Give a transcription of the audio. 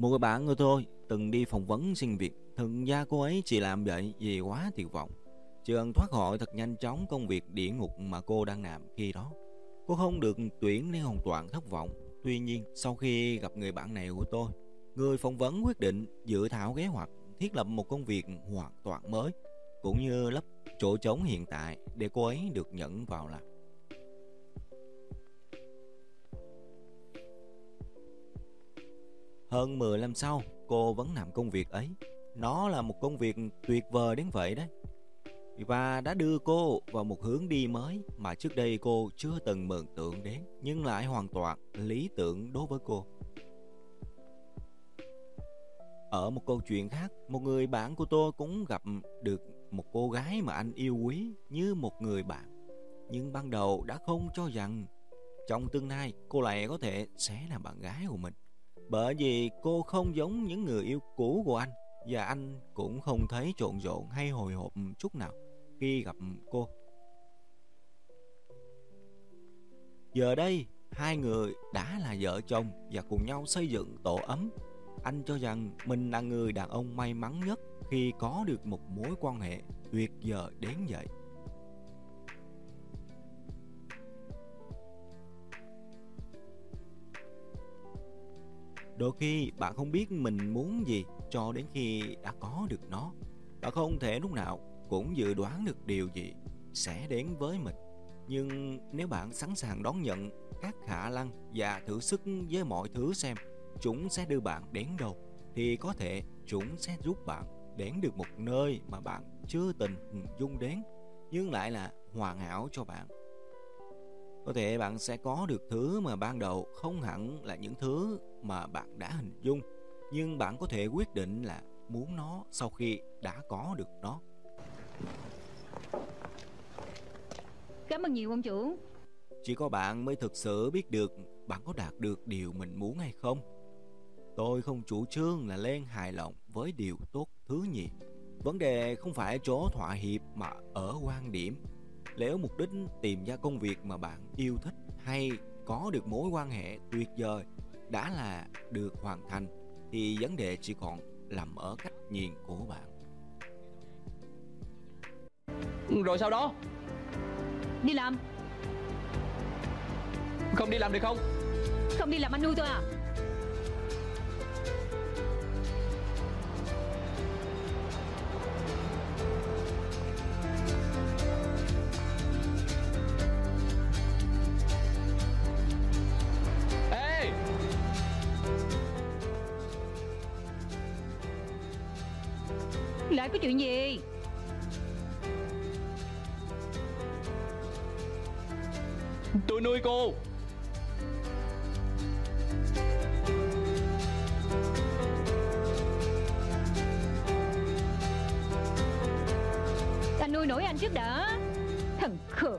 Một người bạn của tôi từng đi phỏng vấn xin việc. Thực ra cô ấy chỉ làm vậy vì quá tuyệt vọng. trường thoát khỏi thật nhanh chóng công việc địa ngục mà cô đang làm khi đó. Cô không được tuyển nên hoàn toàn thất vọng. Tuy nhiên, sau khi gặp người bạn này của tôi, người phỏng vấn quyết định dự thảo kế hoạch thiết lập một công việc hoàn toàn mới, cũng như lấp chỗ trống hiện tại để cô ấy được nhận vào làm. Hơn 10 năm sau, cô vẫn làm công việc ấy. Nó là một công việc tuyệt vời đến vậy đấy. Và đã đưa cô vào một hướng đi mới mà trước đây cô chưa từng mường tượng đến, nhưng lại hoàn toàn lý tưởng đối với cô. Ở một câu chuyện khác, một người bạn của tôi cũng gặp được một cô gái mà anh yêu quý như một người bạn. Nhưng ban đầu đã không cho rằng trong tương lai cô lại có thể sẽ là bạn gái của mình. Bởi vì cô không giống những người yêu cũ của anh và anh cũng không thấy trộn rộn hay hồi hộp chút nào khi gặp cô. Giờ đây, hai người đã là vợ chồng và cùng nhau xây dựng tổ ấm. Anh cho rằng mình là người đàn ông may mắn nhất khi có được một mối quan hệ tuyệt vời đến vậy. Đôi khi bạn không biết mình muốn gì cho đến khi đã có được nó. Bạn không thể lúc nào cũng dự đoán được điều gì sẽ đến với mình. Nhưng nếu bạn sẵn sàng đón nhận các khả năng và thử sức với mọi thứ xem chúng sẽ đưa bạn đến đâu, thì có thể chúng sẽ giúp bạn đến được một nơi mà bạn chưa từng hình dung đến, nhưng lại là hoàn hảo cho bạn. Có thể bạn sẽ có được thứ mà ban đầu không hẳn là những thứ mà bạn đã hình dung, nhưng bạn có thể quyết định là muốn nó sau khi đã có được nó. Cảm ơn nhiều ông chủ Chỉ có bạn mới thực sự biết được bạn có đạt được điều mình muốn hay không. Tôi không chủ trương là lên hài lòng với điều tốt thứ nhì. Vấn đề không phải chỗ thỏa hiệp mà ở quan điểm. Nếu mục đích tìm ra công việc mà bạn yêu thích hay có được mối quan hệ tuyệt vời đã là được hoàn thành thì vấn đề chỉ còn nằm ở cách nhìn của bạn. Rồi sau đó? Đi làm. Không đi làm được không? Không đi làm anh nuôi tôi à Lại có chuyện gì? Tôi nuôi cô. Anh nuôi nổi anh trước đã. Thằng khờ